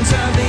ends of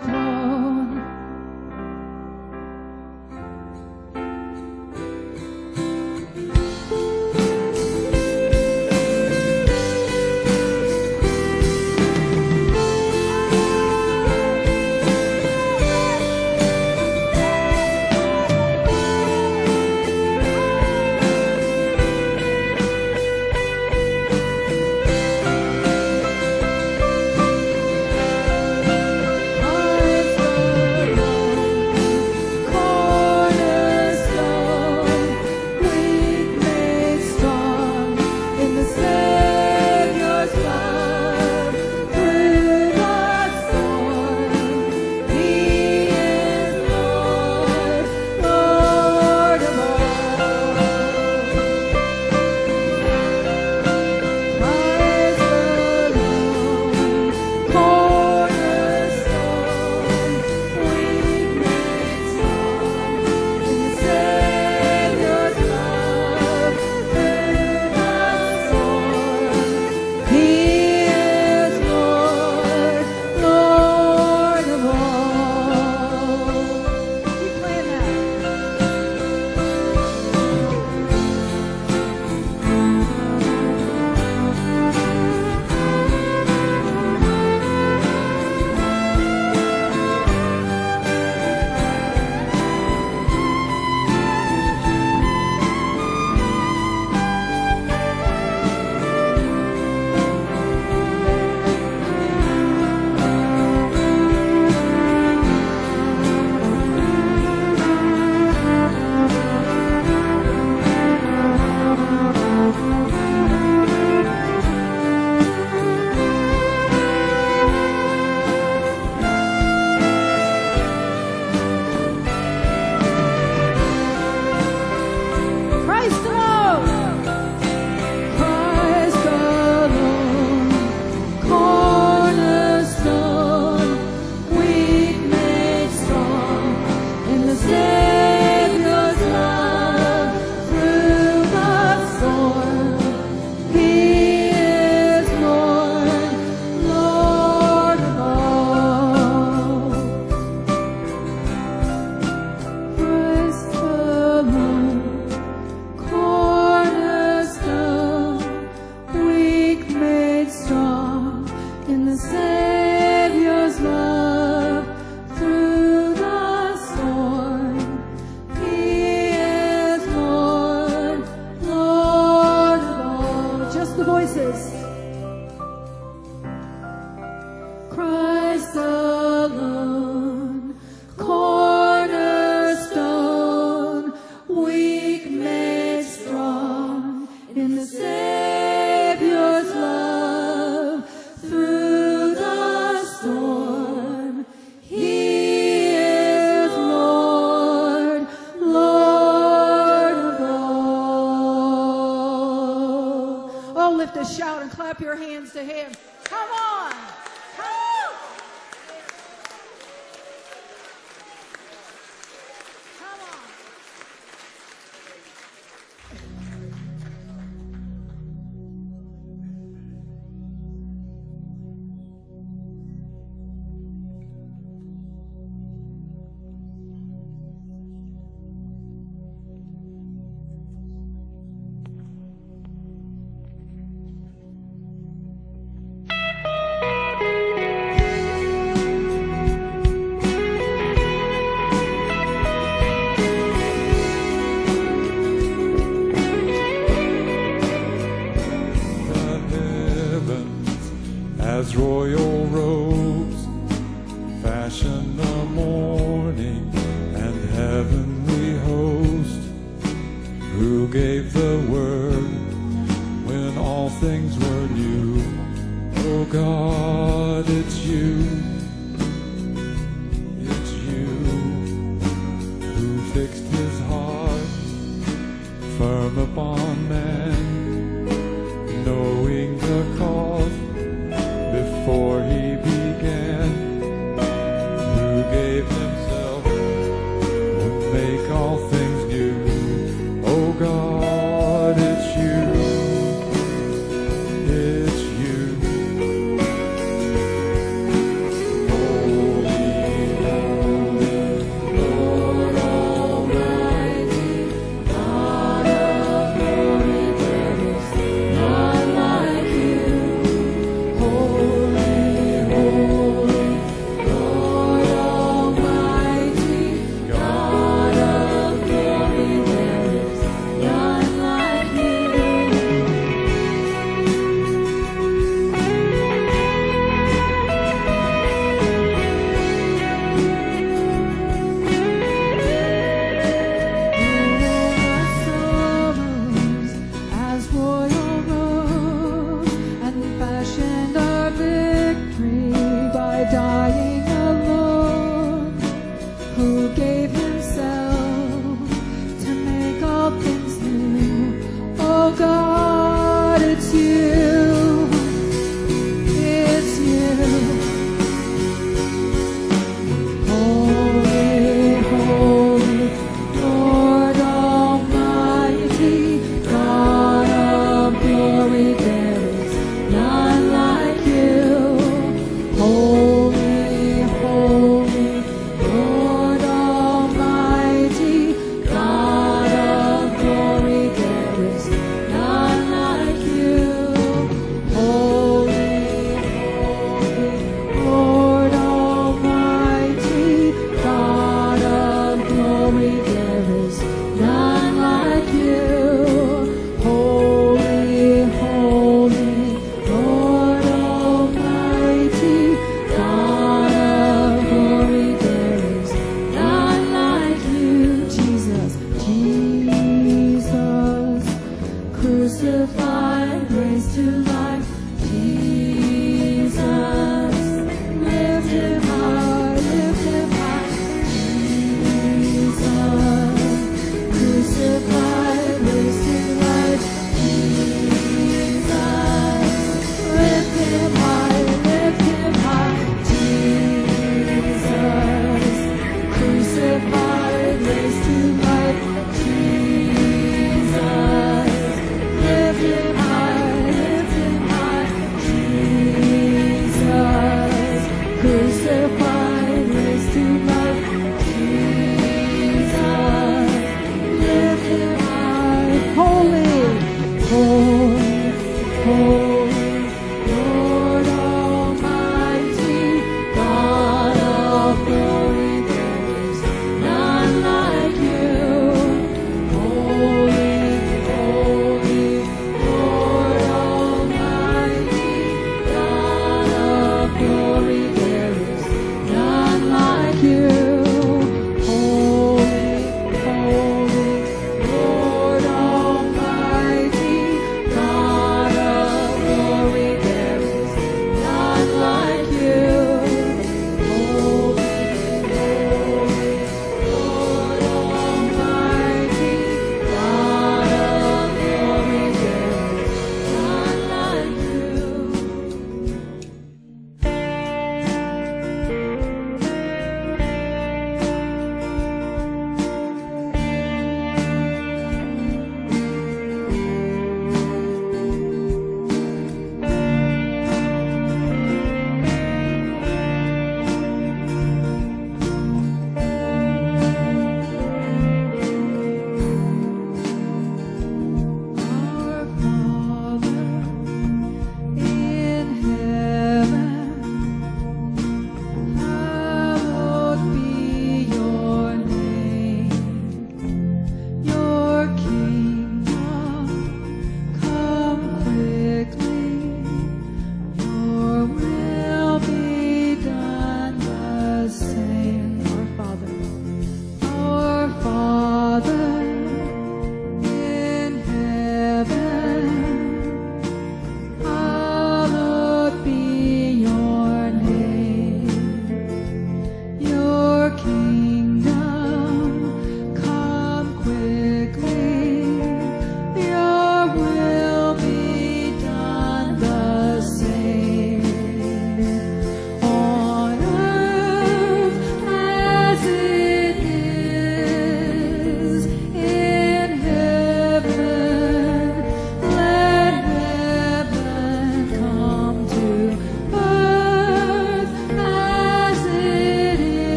before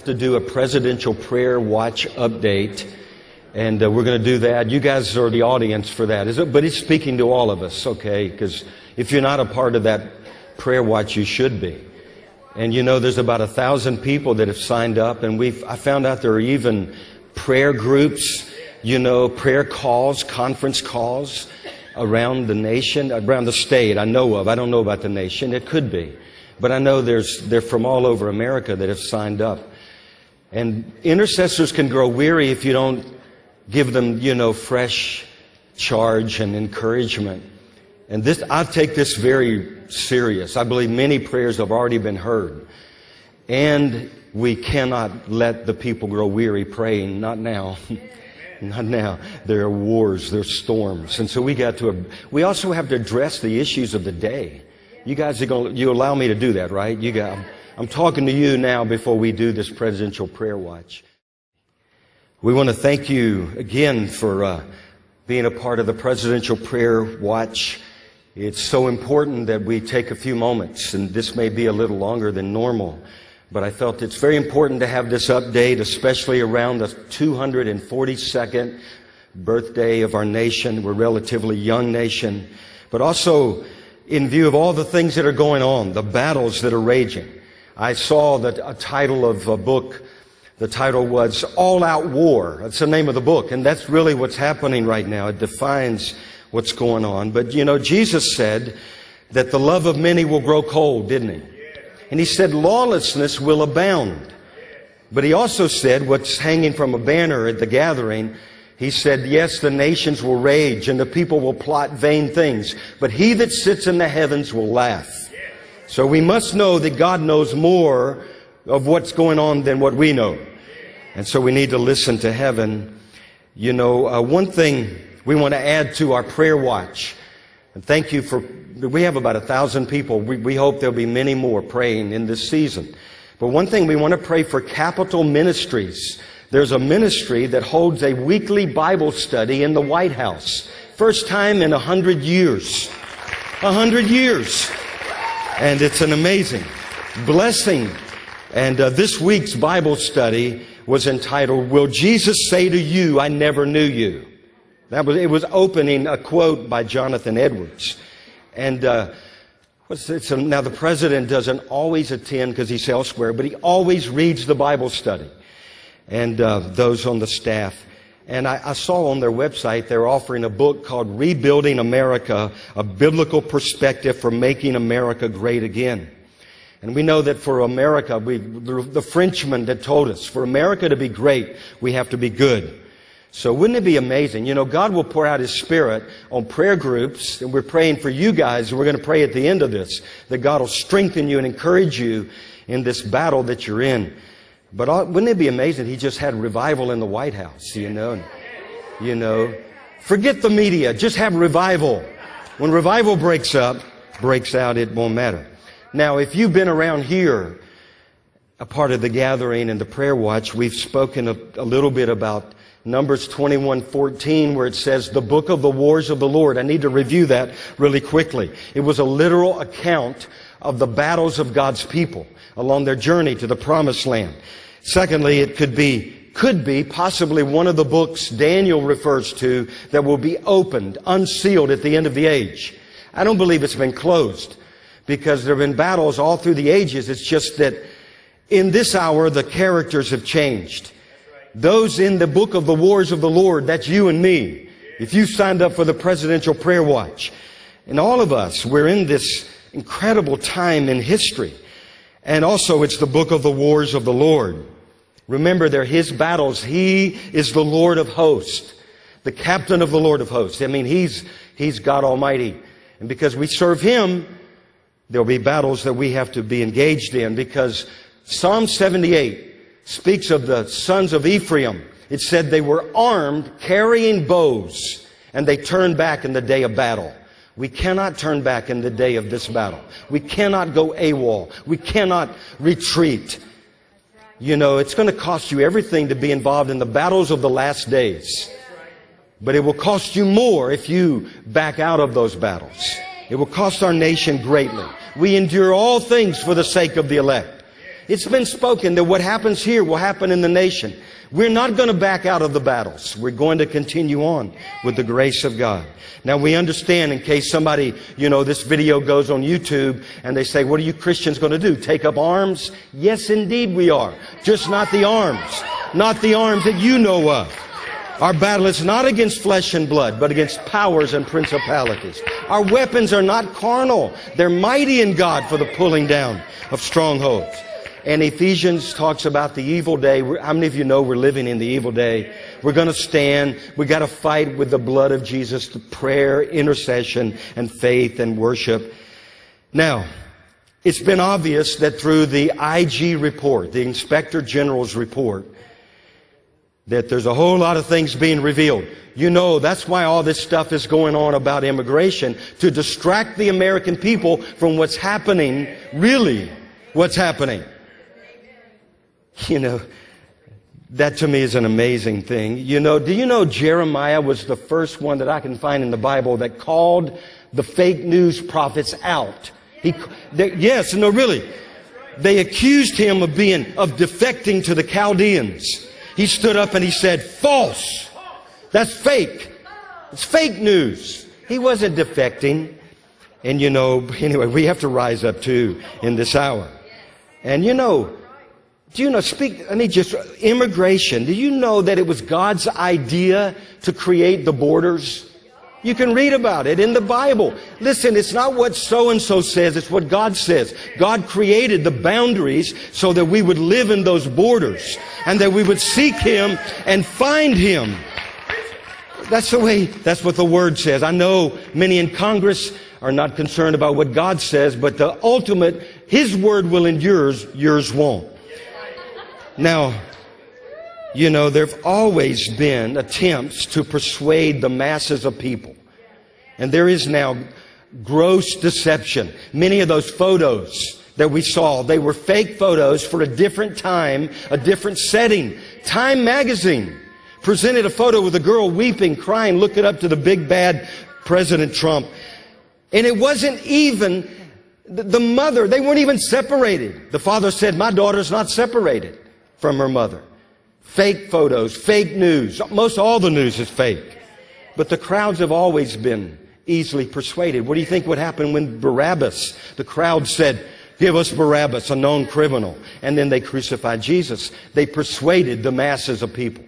have to do a presidential prayer watch update, and uh, we're going to do that. You guys are the audience for that, is it? But it's speaking to all of us, okay? Because if you're not a part of that prayer watch, you should be. And you know, there's about a thousand people that have signed up, and we've, I found out there are even prayer groups, you know, prayer calls, conference calls around the nation, around the state I know of. I don't know about the nation. It could be. But I know there's, they're from all over America that have signed up. And intercessors can grow weary if you don't give them, you know, fresh charge and encouragement. And this, I take this very serious. I believe many prayers have already been heard. And we cannot let the people grow weary praying. Not now. Not now. There are wars, there are storms. And so we got to, we also have to address the issues of the day. You guys are going to, you allow me to do that, right? You got, I'm talking to you now before we do this presidential prayer watch. We want to thank you again for uh, being a part of the presidential prayer watch. It's so important that we take a few moments, and this may be a little longer than normal, but I felt it's very important to have this update, especially around the 242nd birthday of our nation. We're a relatively young nation, but also in view of all the things that are going on, the battles that are raging. I saw that a title of a book, the title was All Out War. That's the name of the book, and that's really what's happening right now. It defines what's going on. But you know, Jesus said that the love of many will grow cold, didn't he? And he said lawlessness will abound. But he also said what's hanging from a banner at the gathering he said, Yes, the nations will rage and the people will plot vain things, but he that sits in the heavens will laugh. So we must know that God knows more of what's going on than what we know. And so we need to listen to heaven. You know, uh, one thing we want to add to our prayer watch, and thank you for, we have about a thousand people. We, we hope there'll be many more praying in this season. But one thing we want to pray for Capitol Ministries. There's a ministry that holds a weekly Bible study in the White House. First time in a hundred years. A hundred years. And it's an amazing blessing. And uh, this week's Bible study was entitled, Will Jesus Say to You, I Never Knew You? That was, it was opening a quote by Jonathan Edwards. And, uh, a, now the president doesn't always attend because he's elsewhere, but he always reads the Bible study and uh, those on the staff. And I, I, saw on their website they're offering a book called Rebuilding America, a biblical perspective for making America great again. And we know that for America, we, the, the Frenchman that told us, for America to be great, we have to be good. So wouldn't it be amazing? You know, God will pour out His Spirit on prayer groups, and we're praying for you guys, and we're going to pray at the end of this, that God will strengthen you and encourage you in this battle that you're in. But wouldn't it be amazing? He just had revival in the White House, you know. You know, forget the media. Just have revival. When revival breaks up, breaks out, it won't matter. Now, if you've been around here, a part of the gathering and the prayer watch, we've spoken a, a little bit about Numbers 21:14 where it says the book of the wars of the Lord. I need to review that really quickly. It was a literal account of the battles of God's people along their journey to the promised land. Secondly, it could be could be possibly one of the books Daniel refers to that will be opened, unsealed at the end of the age. I don't believe it's been closed because there have been battles all through the ages. It's just that in this hour, the characters have changed. Those in the book of the wars of the Lord, that's you and me. If you signed up for the presidential prayer watch, and all of us, we're in this incredible time in history. And also, it's the book of the wars of the Lord. Remember, they're His battles. He is the Lord of hosts, the captain of the Lord of hosts. I mean, He's, He's God Almighty. And because we serve Him, there'll be battles that we have to be engaged in because Psalm 78 speaks of the sons of Ephraim. It said they were armed, carrying bows, and they turned back in the day of battle. We cannot turn back in the day of this battle. We cannot go AWOL. We cannot retreat. You know, it's going to cost you everything to be involved in the battles of the last days. But it will cost you more if you back out of those battles. It will cost our nation greatly. We endure all things for the sake of the elect. It's been spoken that what happens here will happen in the nation. We're not going to back out of the battles. We're going to continue on with the grace of God. Now we understand in case somebody, you know, this video goes on YouTube and they say, what are you Christians going to do? Take up arms? Yes, indeed we are. Just not the arms. Not the arms that you know of. Our battle is not against flesh and blood, but against powers and principalities. Our weapons are not carnal. They're mighty in God for the pulling down of strongholds. And Ephesians talks about the evil day. How many of you know we're living in the evil day? We're going to stand. We got to fight with the blood of Jesus, the prayer, intercession, and faith and worship. Now, it's been obvious that through the IG report, the Inspector General's report, that there's a whole lot of things being revealed. You know, that's why all this stuff is going on about immigration, to distract the American people from what's happening, really, what's happening. You know, that to me is an amazing thing. You know, do you know Jeremiah was the first one that I can find in the Bible that called the fake news prophets out? He, they, yes, no, really. They accused him of being, of defecting to the Chaldeans. He stood up and he said, false. That's fake. It's fake news. He wasn't defecting. And you know, anyway, we have to rise up too in this hour. And you know, do you know, speak, I mean, just immigration. Do you know that it was God's idea to create the borders? You can read about it in the Bible. Listen, it's not what so and so says, it's what God says. God created the boundaries so that we would live in those borders and that we would seek Him and find Him. That's the way, that's what the Word says. I know many in Congress are not concerned about what God says, but the ultimate, His Word will endure, yours won't. Now, you know, there have always been attempts to persuade the masses of people. And there is now gross deception. Many of those photos that we saw, they were fake photos for a different time, a different setting. Time magazine presented a photo with a girl weeping, crying, looking up to the big bad President Trump. And it wasn't even the mother, they weren't even separated. The father said, My daughter's not separated from her mother. Fake photos, fake news. Most all the news is fake. But the crowds have always been easily persuaded. What do you think would happen when Barabbas, the crowd said, Give us Barabbas, a known criminal. And then they crucified Jesus. They persuaded the masses of people.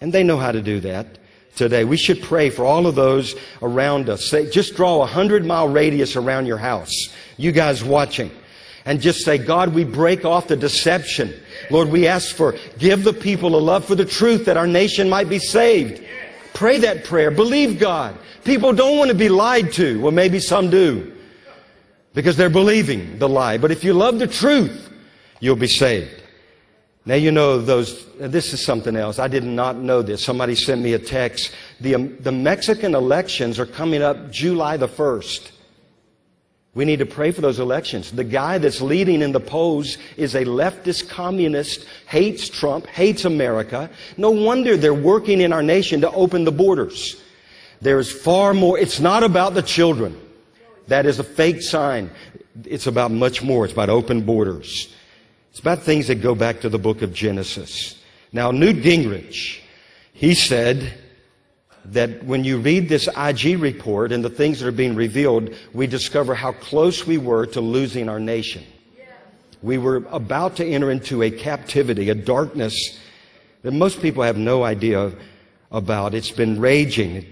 And they know how to do that today. We should pray for all of those around us. Just draw a hundred mile radius around your house. You guys watching. And just say, God, we break off the deception. Lord, we ask for, give the people a love for the truth that our nation might be saved. Pray that prayer. Believe God. People don't want to be lied to. Well, maybe some do. Because they're believing the lie. But if you love the truth, you'll be saved. Now you know those, this is something else. I did not know this. Somebody sent me a text. The, um, the Mexican elections are coming up July the 1st. We need to pray for those elections. The guy that's leading in the polls is a leftist communist, hates Trump, hates America. No wonder they're working in our nation to open the borders. There's far more. It's not about the children. That is a fake sign. It's about much more. It's about open borders. It's about things that go back to the book of Genesis. Now, Newt Gingrich, he said that when you read this IG report and the things that are being revealed, we discover how close we were to losing our nation. We were about to enter into a captivity, a darkness that most people have no idea about. It's been raging.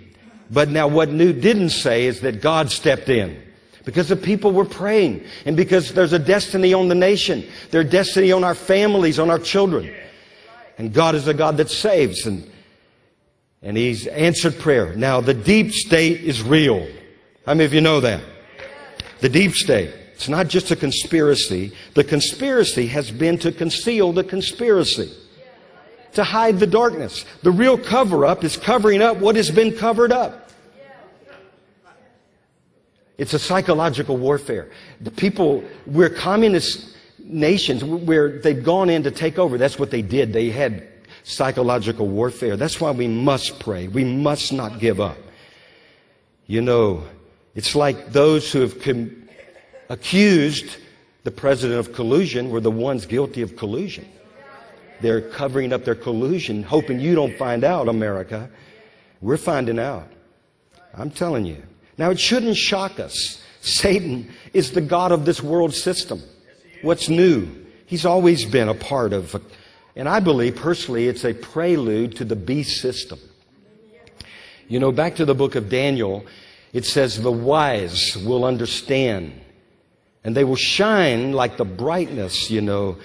But now what Newt didn't say is that God stepped in. Because the people were praying. And because there's a destiny on the nation. There's destiny on our families, on our children. And God is a God that saves. And, and He's answered prayer. Now, the deep state is real. How many of you know that? The deep state. It's not just a conspiracy. The conspiracy has been to conceal the conspiracy. To hide the darkness. The real cover up is covering up what has been covered up. It's a psychological warfare. The people, we're communist nations where they've gone in to take over. That's what they did. They had psychological warfare. That's why we must pray. We must not give up. You know, it's like those who have com- accused the president of collusion were the ones guilty of collusion. They're covering up their collusion, hoping you don't find out, America. We're finding out. I'm telling you. Now, it shouldn't shock us. Satan is the God of this world system. What's new? He's always been a part of, and I believe personally it's a prelude to the beast system. You know, back to the book of Daniel, it says, The wise will understand, and they will shine like the brightness, you know,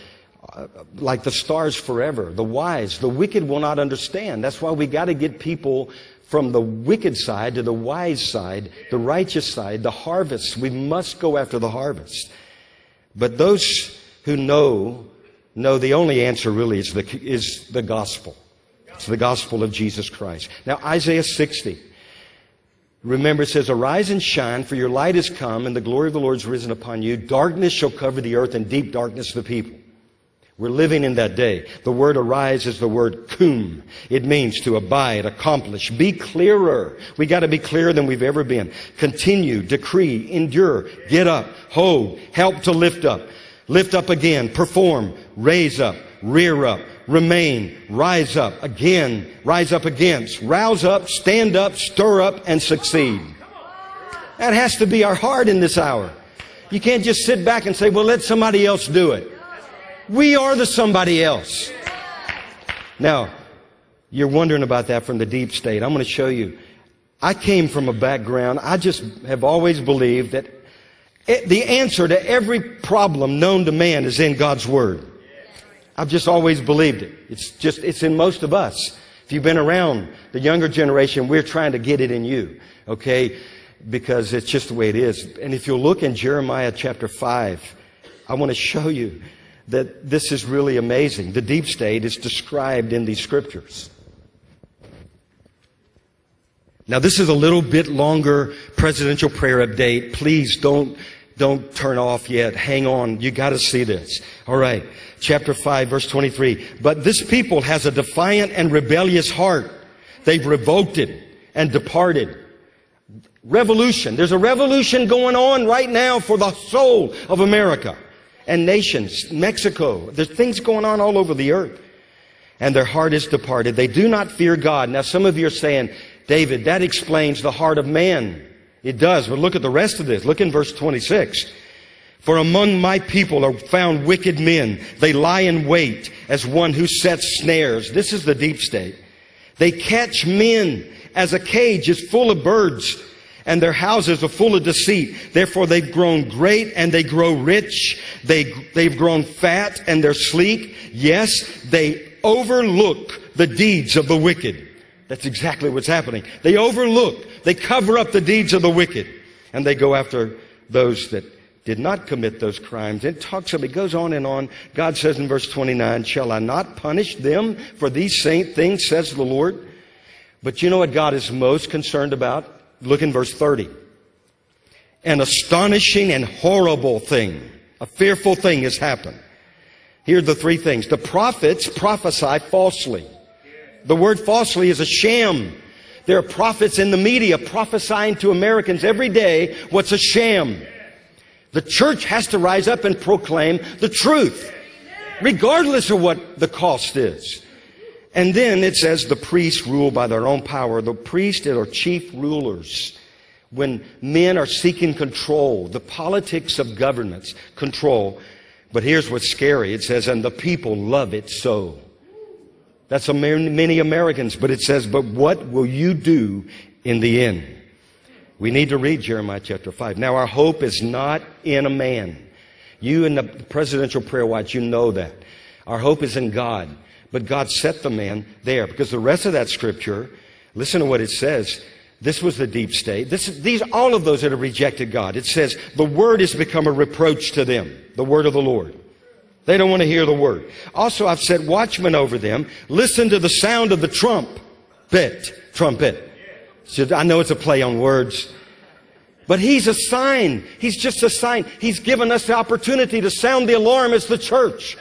uh, like the stars forever. The wise, the wicked will not understand. That's why we got to get people from the wicked side to the wise side, the righteous side, the harvest. We must go after the harvest. But those who know, know the only answer really is the, is the gospel. It's the gospel of Jesus Christ. Now, Isaiah 60. Remember, it says, Arise and shine, for your light is come, and the glory of the Lord is risen upon you. Darkness shall cover the earth, and deep darkness the people. We're living in that day. The word arise is the word kum. It means to abide, accomplish, be clearer. We got to be clearer than we've ever been. Continue, decree, endure, get up, hold, help to lift up, lift up again, perform, raise up, rear up, remain, rise up again, rise up against, rouse up, stand up, stir up, and succeed. That has to be our heart in this hour. You can't just sit back and say, well, let somebody else do it. We are the somebody else. Now, you're wondering about that from the deep state. I'm going to show you. I came from a background, I just have always believed that it, the answer to every problem known to man is in God's Word. I've just always believed it. It's just, it's in most of us. If you've been around the younger generation, we're trying to get it in you, okay? Because it's just the way it is. And if you'll look in Jeremiah chapter 5, I want to show you that this is really amazing. The deep state is described in these scriptures. Now, this is a little bit longer presidential prayer update. Please don't, don't turn off yet. Hang on. You got to see this. All right. Chapter 5, verse 23. But this people has a defiant and rebellious heart. They've revoked it and departed. Revolution. There's a revolution going on right now for the soul of America and nations, Mexico. There's things going on all over the earth. And their heart is departed. They do not fear God. Now, some of you are saying, David, that explains the heart of man. It does, but look at the rest of this. Look in verse 26. For among my people are found wicked men. They lie in wait as one who sets snares. This is the deep state. They catch men as a cage is full of birds and their houses are full of deceit. Therefore they've grown great and they grow rich. They, they've grown fat and they're sleek. Yes, they overlook the deeds of the wicked. That's exactly what's happening. They overlook, they cover up the deeds of the wicked, and they go after those that did not commit those crimes. It talks of, it goes on and on. God says in verse 29, Shall I not punish them for these same things, says the Lord? But you know what God is most concerned about? Look in verse 30. An astonishing and horrible thing, a fearful thing has happened. Here are the three things. The prophets prophesy falsely. The word falsely is a sham. There are prophets in the media prophesying to Americans every day what's a sham. The church has to rise up and proclaim the truth, regardless of what the cost is. And then it says the priests rule by their own power. The priests are chief rulers. When men are seeking control, the politics of governments control. But here's what's scary. It says, and the people love it so. That's many Americans, but it says, but what will you do in the end? We need to read Jeremiah chapter 5. Now, our hope is not in a man. You in the presidential prayer watch, you know that. Our hope is in God. But God set the man there because the rest of that scripture, listen to what it says. This was the deep state. This, these, all of those that have rejected God. It says, the word has become a reproach to them. The word of the Lord. They don't want to hear the word. Also, I've set watchmen over them. Listen to the sound of the trumpet. Trumpet. I know it's a play on words. But he's a sign. He's just a sign. He's given us the opportunity to sound the alarm as the church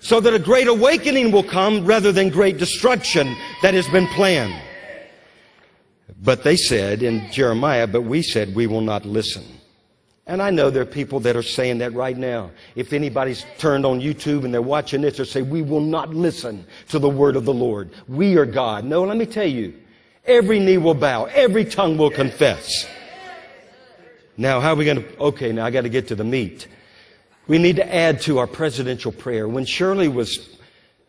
so that a great awakening will come rather than great destruction that has been planned. But they said in Jeremiah, but we said we will not listen. And I know there are people that are saying that right now. If anybody's turned on YouTube and they're watching this, they'll say, We will not listen to the word of the Lord. We are God. No, let me tell you, every knee will bow, every tongue will confess. Now, how are we going to? Okay, now I got to get to the meat. We need to add to our presidential prayer. When Shirley was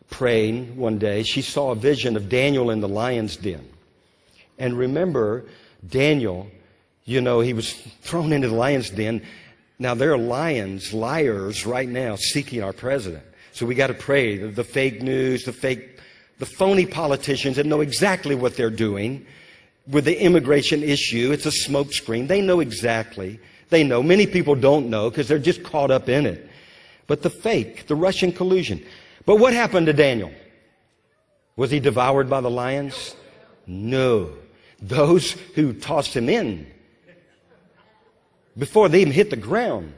praying one day, she saw a vision of Daniel in the lion's den. And remember, Daniel, you know, he was thrown into the lion's den. Now, there are lions, liars right now seeking our president. So we got to pray. The, the fake news, the fake, the phony politicians that know exactly what they're doing with the immigration issue. It's a smokescreen. They know exactly. They know. Many people don't know because they're just caught up in it. But the fake, the Russian collusion. But what happened to Daniel? Was he devoured by the lions? No. Those who tossed him in before they even hit the ground,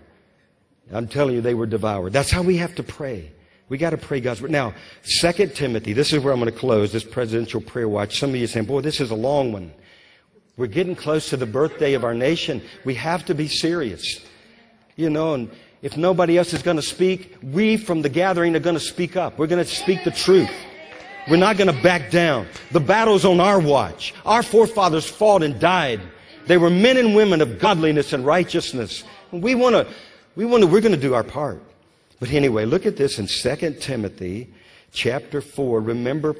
I'm telling you, they were devoured. That's how we have to pray. We got to pray God's word. Now, Second Timothy, this is where I'm going to close this presidential prayer watch. Some of you saying, boy, this is a long one. We're getting close to the birthday of our nation. We have to be serious. You know, and if nobody else is going to speak, we from the gathering are going to speak up. We're going to speak the truth. We're not going to back down. The battle's on our watch. Our forefathers fought and died. They were men and women of godliness and righteousness. We want to, we want to, we're going to do our part. But anyway, look at this in 2 Timothy chapter 4. Remember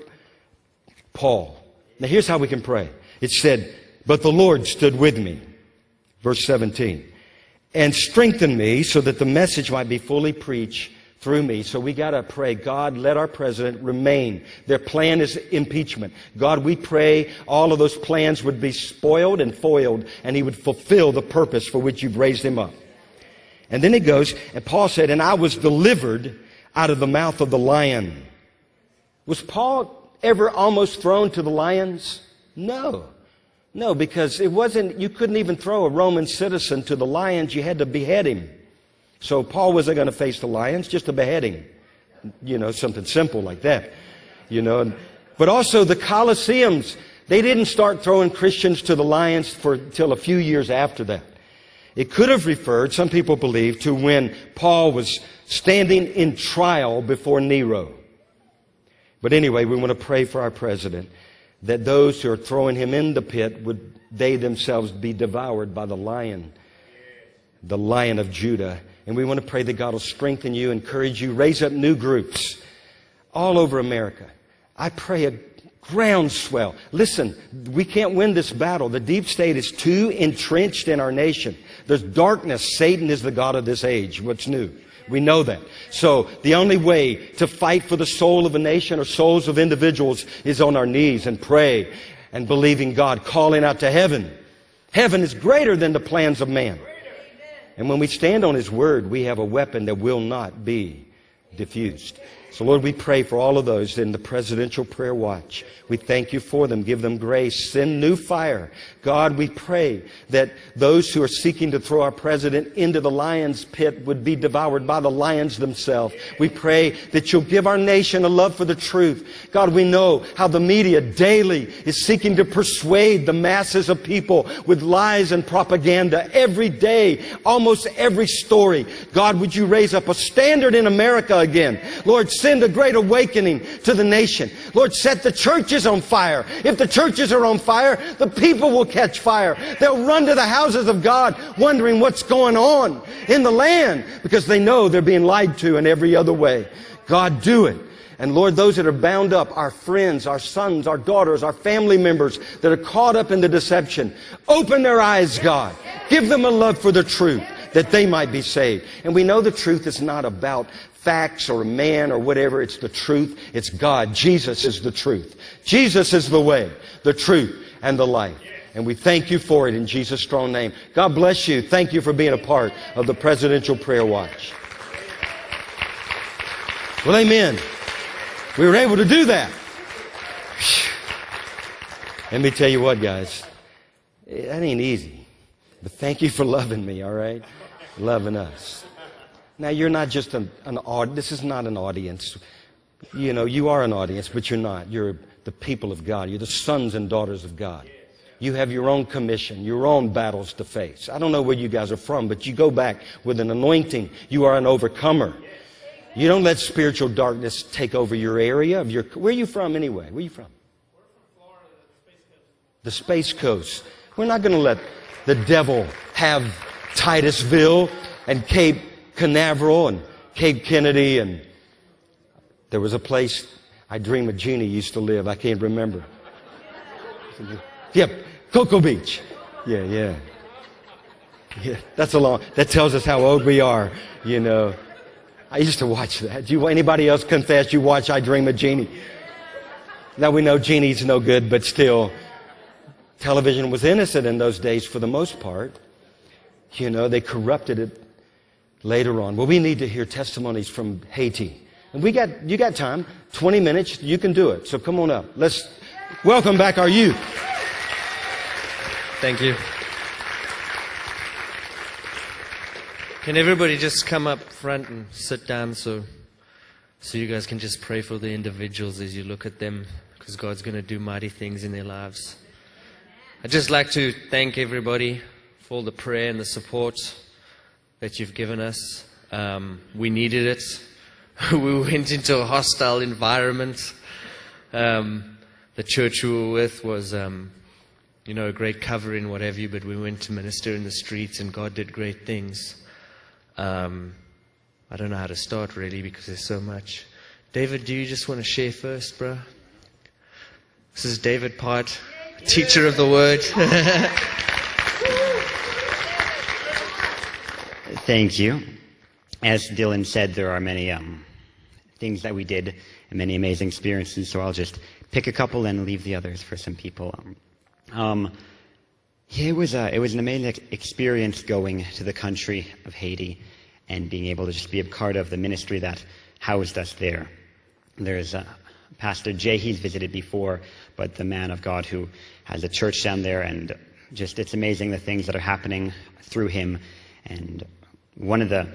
Paul. Now here's how we can pray. It said, but the Lord stood with me. Verse 17. And strengthened me so that the message might be fully preached through me. So we got to pray, God, let our president remain. Their plan is impeachment. God, we pray all of those plans would be spoiled and foiled and he would fulfill the purpose for which you've raised him up. And then it goes, and Paul said, and I was delivered out of the mouth of the lion. Was Paul ever almost thrown to the lions? No. No, because it wasn't, you couldn't even throw a Roman citizen to the lions. You had to behead him. So Paul wasn't going to face the lions, just a beheading. You know, something simple like that. You know, but also the Colosseums, they didn't start throwing Christians to the lions for till a few years after that. It could have referred, some people believe, to when Paul was standing in trial before Nero. But anyway, we want to pray for our president that those who are throwing him in the pit would they themselves be devoured by the lion, the lion of Judah. And we want to pray that God will strengthen you, encourage you, raise up new groups all over America. I pray a groundswell. Listen, we can't win this battle. The deep state is too entrenched in our nation. There's darkness. Satan is the God of this age. What's new? We know that. So the only way to fight for the soul of a nation or souls of individuals is on our knees and pray and believing God, calling out to heaven. Heaven is greater than the plans of man. And when we stand on His Word, we have a weapon that will not be diffused. So, Lord, we pray for all of those in the presidential prayer watch. We thank you for them. Give them grace. Send new fire. God, we pray that those who are seeking to throw our president into the lion's pit would be devoured by the lions themselves. We pray that you'll give our nation a love for the truth. God, we know how the media daily is seeking to persuade the masses of people with lies and propaganda every day, almost every story. God, would you raise up a standard in America again? Lord, send a great awakening to the nation. Lord, set the churches on fire. If the churches are on fire, the people will catch fire. They'll run to the houses of God wondering what's going on in the land because they know they're being lied to in every other way. God, do it. And Lord, those that are bound up, our friends, our sons, our daughters, our family members that are caught up in the deception, open their eyes, God. Give them a love for the truth that they might be saved. And we know the truth is not about facts or a man or whatever. It's the truth. It's God. Jesus is the truth. Jesus is the way, the truth, and the life. And we thank you for it in Jesus' strong name. God bless you. Thank you for being a part of the Presidential Prayer Watch. Well, amen. We were able to do that. Let me tell you what, guys. That ain't easy. But thank you for loving me, all right? Loving us. Now, you're not just an, an audience. This is not an audience. You know, you are an audience, but you're not. You're the people of God. You're the sons and daughters of God. You have your own commission, your own battles to face. I don't know where you guys are from, but you go back with an anointing. You are an overcomer. You don't let spiritual darkness take over your area of your. Where are you from anyway? Where are you from? We're from Florida, the Space Coast. The Space Coast. We're not going to let the devil have Titusville and Cape Canaveral and Cape Kennedy and there was a place I dream of Jeannie used to live. I can't remember. Yep, Cocoa Beach. Yeah, yeah. Yeah, that's a long, that tells us how old we are, you know. I used to watch that. You, anybody else confess you watch I Dream of Jeannie? Now we know Jeannie's no good, but still, television was innocent in those days for the most part. You know, they corrupted it later on. Well, we need to hear testimonies from Haiti. And we got, you got time, 20 minutes, you can do it. So come on up. Let's welcome back our youth. Thank you. Can everybody just come up front and sit down so so you guys can just pray for the individuals as you look at them because God's going to do mighty things in their lives. I'd just like to thank everybody for all the prayer and the support that you've given us. Um, we needed it. we went into a hostile environment. Um, the church we were with was um, you know, a great covering, what have you, but we went to minister in the streets and God did great things. Um, I don't know how to start really because there's so much. David, do you just want to share first, bro? This is David Part, teacher of the word. Thank you. As Dylan said, there are many um, things that we did and many amazing experiences, so I'll just pick a couple and leave the others for some people. Um, yeah, it was, a, it was an amazing experience going to the country of Haiti and being able to just be a part of the ministry that housed us there. There's Pastor Jay, he's visited before, but the man of God who has a church down there, and just it's amazing the things that are happening through him. And one of the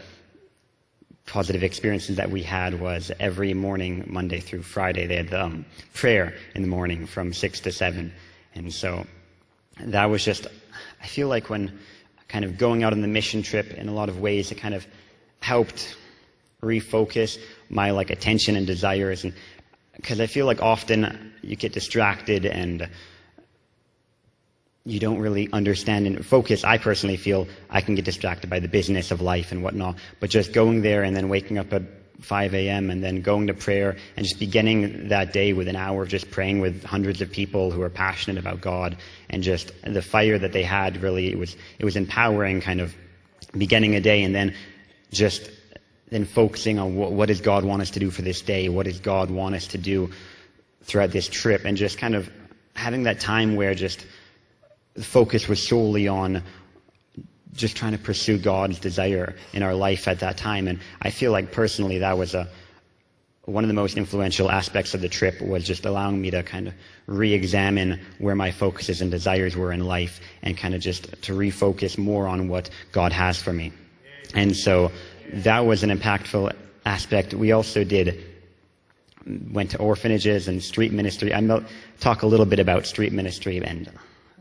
positive experiences that we had was every morning, Monday through Friday, they had um, prayer in the morning from 6 to 7. And so that was just, I feel like when kind of going out on the mission trip in a lot of ways, it kind of helped refocus my like attention and desires and because I feel like often you get distracted and you don't really understand and focus. I personally feel I can get distracted by the business of life and whatnot, but just going there and then waking up at 5 a.m. and then going to prayer and just beginning that day with an hour of just praying with hundreds of people who are passionate about God and just the fire that they had really it was it was empowering kind of beginning a day and then just then focusing on what, what does God want us to do for this day? What does God want us to do throughout this trip? And just kind of having that time where just the focus was solely on just trying to pursue God's desire in our life at that time. And I feel like personally that was a one of the most influential aspects of the trip was just allowing me to kind of re-examine where my focuses and desires were in life and kind of just to refocus more on what God has for me. And so that was an impactful aspect. We also did went to orphanages and street ministry. I'll talk a little bit about street ministry and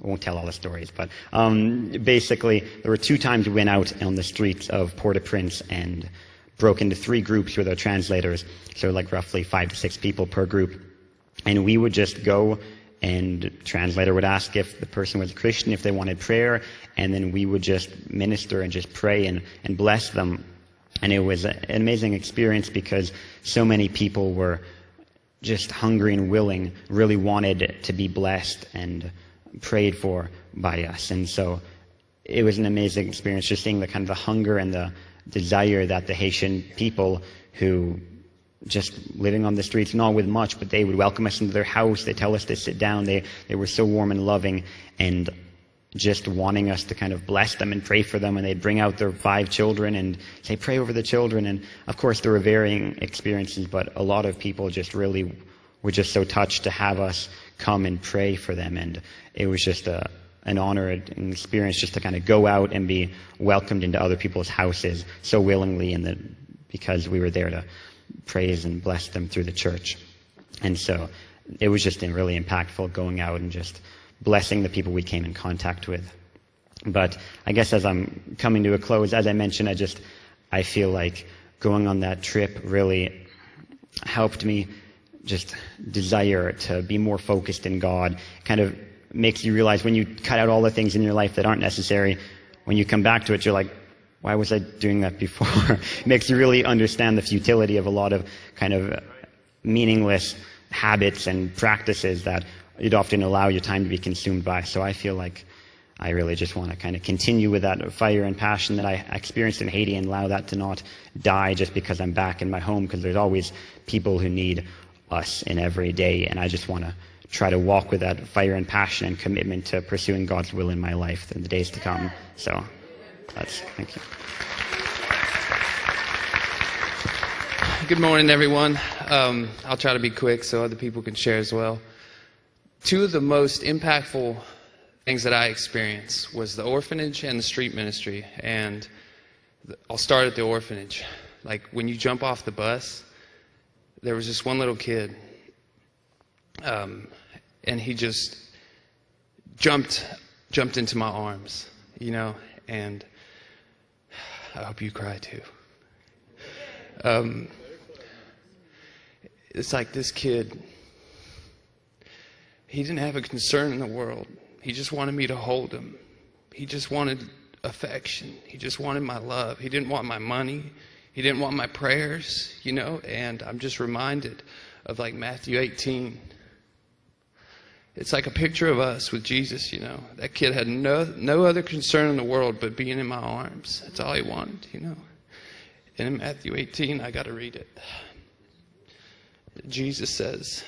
I won't tell all the stories, but um, basically there were two times we went out on the streets of Port-au-Prince and broke into three groups with our translators, so like roughly five to six people per group, and we would just go and translator would ask if the person was a Christian, if they wanted prayer, and then we would just minister and just pray and, and bless them. And it was an amazing experience because so many people were just hungry and willing, really wanted to be blessed and prayed for by us. And so it was an amazing experience just seeing the kind of the hunger and the desire that the Haitian people who just living on the streets, not with much, but they would welcome us into their house. They tell us to sit down. They, they were so warm and loving and just wanting us to kind of bless them and pray for them. And they'd bring out their five children and say, pray over the children. And of course, there were varying experiences, but a lot of people just really were just so touched to have us come and pray for them. And it was just a, an honor and experience just to kind of go out and be welcomed into other people's houses so willingly and because we were there to praise and bless them through the church. And so it was just really impactful going out and just blessing the people we came in contact with. But I guess as I'm coming to a close, as I mentioned, I just I feel like going on that trip really helped me just desire to be more focused in God. Kind of makes you realize when you cut out all the things in your life that aren't necessary, when you come back to it, you're like, why was I doing that before? it makes you really understand the futility of a lot of kind of meaningless habits and practices that you'd often allow your time to be consumed by. So I feel like I really just want to kind of continue with that fire and passion that I experienced in Haiti and allow that to not die just because I'm back in my home because there's always people who need us in every day and I just want to try to walk with that fire and passion and commitment to pursuing God's will in my life in the days to come. So that's thank you. Good morning, everyone. Um, I'll try to be quick so other people can share as well. Two of the most impactful things that I experienced was the orphanage and the street ministry. And I'll start at the orphanage. Like when you jump off the bus, there was this one little kid, um, and he just jumped jumped into my arms, you know, and I hope you cry too. Um, it's like this kid, he didn't have a concern in the world. He just wanted me to hold him. He just wanted affection. He just wanted my love. He didn't want my money. He didn't want my prayers, you know, and I'm just reminded of like Matthew 18. It's like a picture of us with Jesus, you know. That kid had no, no other concern in the world but being in my arms. That's all he wanted, you know. And in Matthew 18, I got to read it. Jesus says,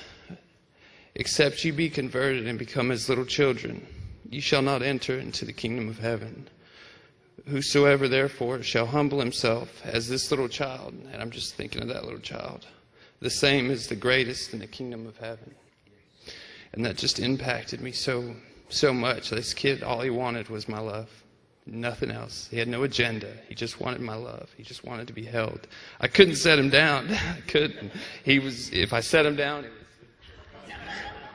Except you be converted and become as little children, you shall not enter into the kingdom of heaven. Whosoever therefore shall humble himself as this little child, and I'm just thinking of that little child, the same is the greatest in the kingdom of heaven. And that just impacted me so so much. This kid, all he wanted was my love. Nothing else. He had no agenda. He just wanted my love. He just wanted to be held. I couldn't set him down. I couldn't. He was if I set him down,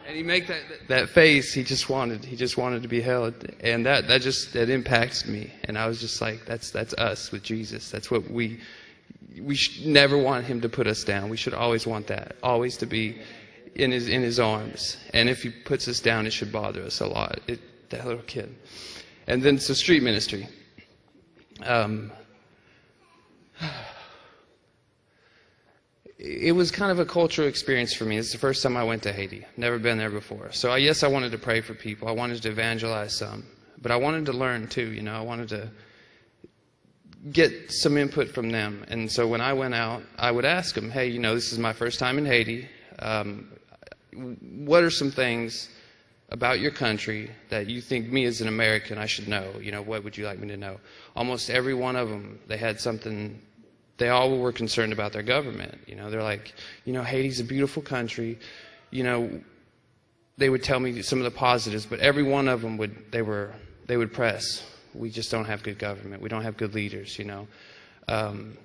and he make that that face he just wanted he just wanted to be held. And that that just that impacts me. And i was just like that's that's us with jesus. That's what we we should never want him to put us down. We should always want that always to be in his in his arms. And if he puts us down it should bother us a lot. It, that little kid. And then so street ministry. Um, it was kind of a cultural experience for me. It's the first time I went to Haiti. Never been there before. So I, yes, I wanted to pray for people. I wanted to evangelize some, but I wanted to learn too. You know, I wanted to get some input from them. And so when I went out, I would ask them, "Hey, you know, this is my first time in Haiti. Um, what are some things about your country that you think me as an American I should know? You know, what would you like me to know?" Almost every one of them, they had something they all were concerned about their government. You know, they're like, you know, Haiti's a beautiful country. You know, they would tell me some of the positives, but every one of them would they were they would press. We just don't have good government. We don't have good leaders. You know, um,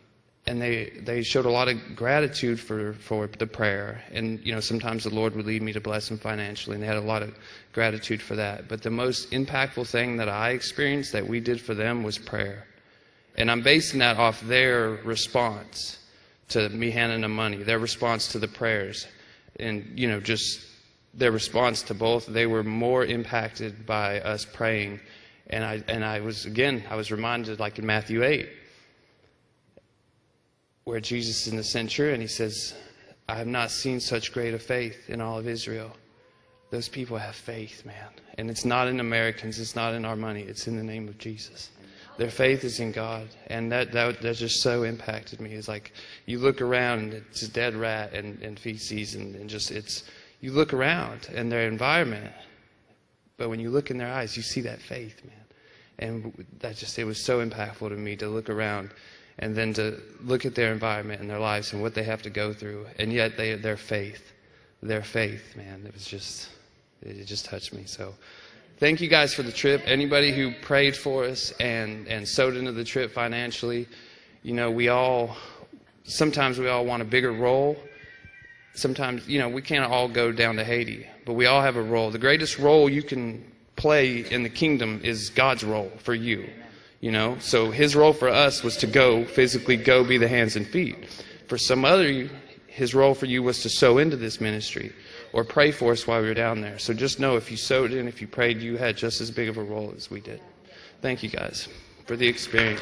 and they they showed a lot of gratitude for for the prayer. And you know, sometimes the Lord would lead me to bless them financially, and they had a lot of gratitude for that. But the most impactful thing that I experienced that we did for them was prayer. And I'm basing that off their response to me handing them money, their response to the prayers, and, you know, just their response to both. They were more impacted by us praying. And I, and I was, again, I was reminded, like in Matthew 8, where Jesus is in the centurion, he says, I have not seen such great a faith in all of Israel. Those people have faith, man. And it's not in Americans, it's not in our money, it's in the name of Jesus their faith is in God, and that that, that just so impacted me. It's like you look around and it's a dead rat and, and feces, and, and just it's you look around and their environment, but when you look in their eyes, you see that faith, man, and that just it was so impactful to me to look around, and then to look at their environment and their lives and what they have to go through, and yet they their faith, their faith, man, it was just it just touched me. So thank you guys for the trip. Anybody who prayed for us and, and sowed into the trip financially, you know, we all, sometimes we all want a bigger role. sometimes, you know, we can't all go down to Haiti, but we all have a role. The greatest role you can play in the kingdom is God's role for you. You know, so his role for us was to go physically go be the hands and feet. For some other, his role for you was to sow into this ministry or pray for us while we were down there. So just know if you sowed in, if you prayed, you had just as big of a role as we did. Thank you guys for the experience.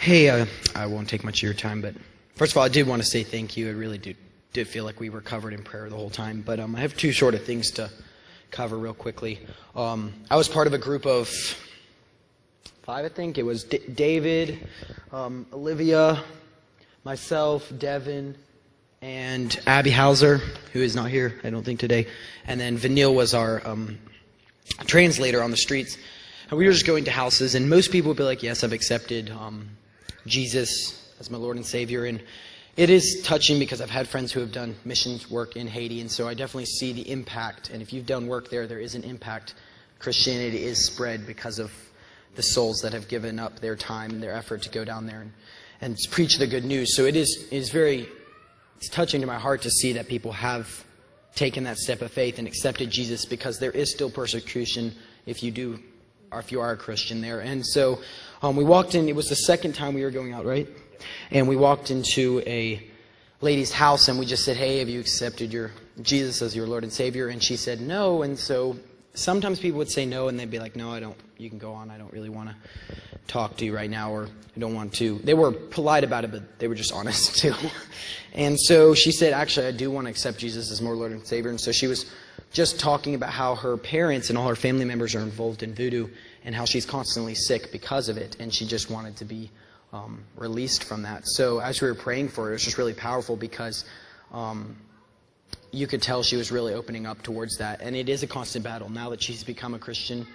Hey, uh, I won't take much of your time, but first of all, I did want to say thank you. I really did, did feel like we were covered in prayer the whole time. But um, I have two sort of things to cover real quickly. Um, I was part of a group of five, I think. It was D- David, um, Olivia, myself, Devin, and Abby Hauser, who is not here, I don't think, today. And then Vanille was our um, translator on the streets. And we were just going to houses, and most people would be like, Yes, I've accepted um, Jesus as my Lord and Savior. And it is touching because I've had friends who have done missions work in Haiti, and so I definitely see the impact. And if you've done work there, there is an impact. Christianity is spread because of the souls that have given up their time and their effort to go down there and, and preach the good news. So it is, it is very it's touching to my heart to see that people have taken that step of faith and accepted Jesus because there is still persecution if you do or if you are a Christian there. And so um, we walked in, it was the second time we were going out, right? And we walked into a lady's house and we just said, Hey, have you accepted your Jesus as your Lord and Savior? And she said no. And so sometimes people would say no and they'd be like, No, I don't, you can go on. I don't really want to talk to you right now or I don't want to. They were polite about it, but they were just honest too. And so she said, Actually, I do want to accept Jesus as more Lord and Savior. And so she was just talking about how her parents and all her family members are involved in voodoo and how she's constantly sick because of it. And she just wanted to be um, released from that. So as we were praying for her, it was just really powerful because um, you could tell she was really opening up towards that. And it is a constant battle. Now that she's become a Christian,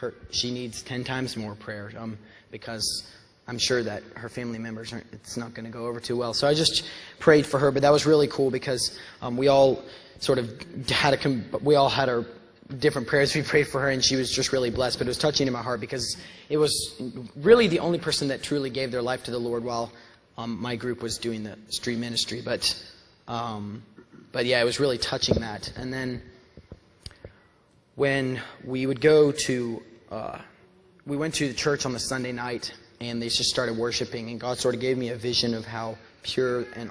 her, she needs 10 times more prayer um, because I'm sure that her family members aren't, it's not going to go over too well. So I just prayed for her, but that was really cool because um, we all sort of had a, we all had our different prayers we prayed for her, and she was just really blessed. But it was touching in my heart because it was really the only person that truly gave their life to the Lord while um, my group was doing the street ministry. But, um, but yeah, it was really touching that. And then when we would go to, uh, we went to the church on the Sunday night, and they just started worshiping, and God sort of gave me a vision of how pure and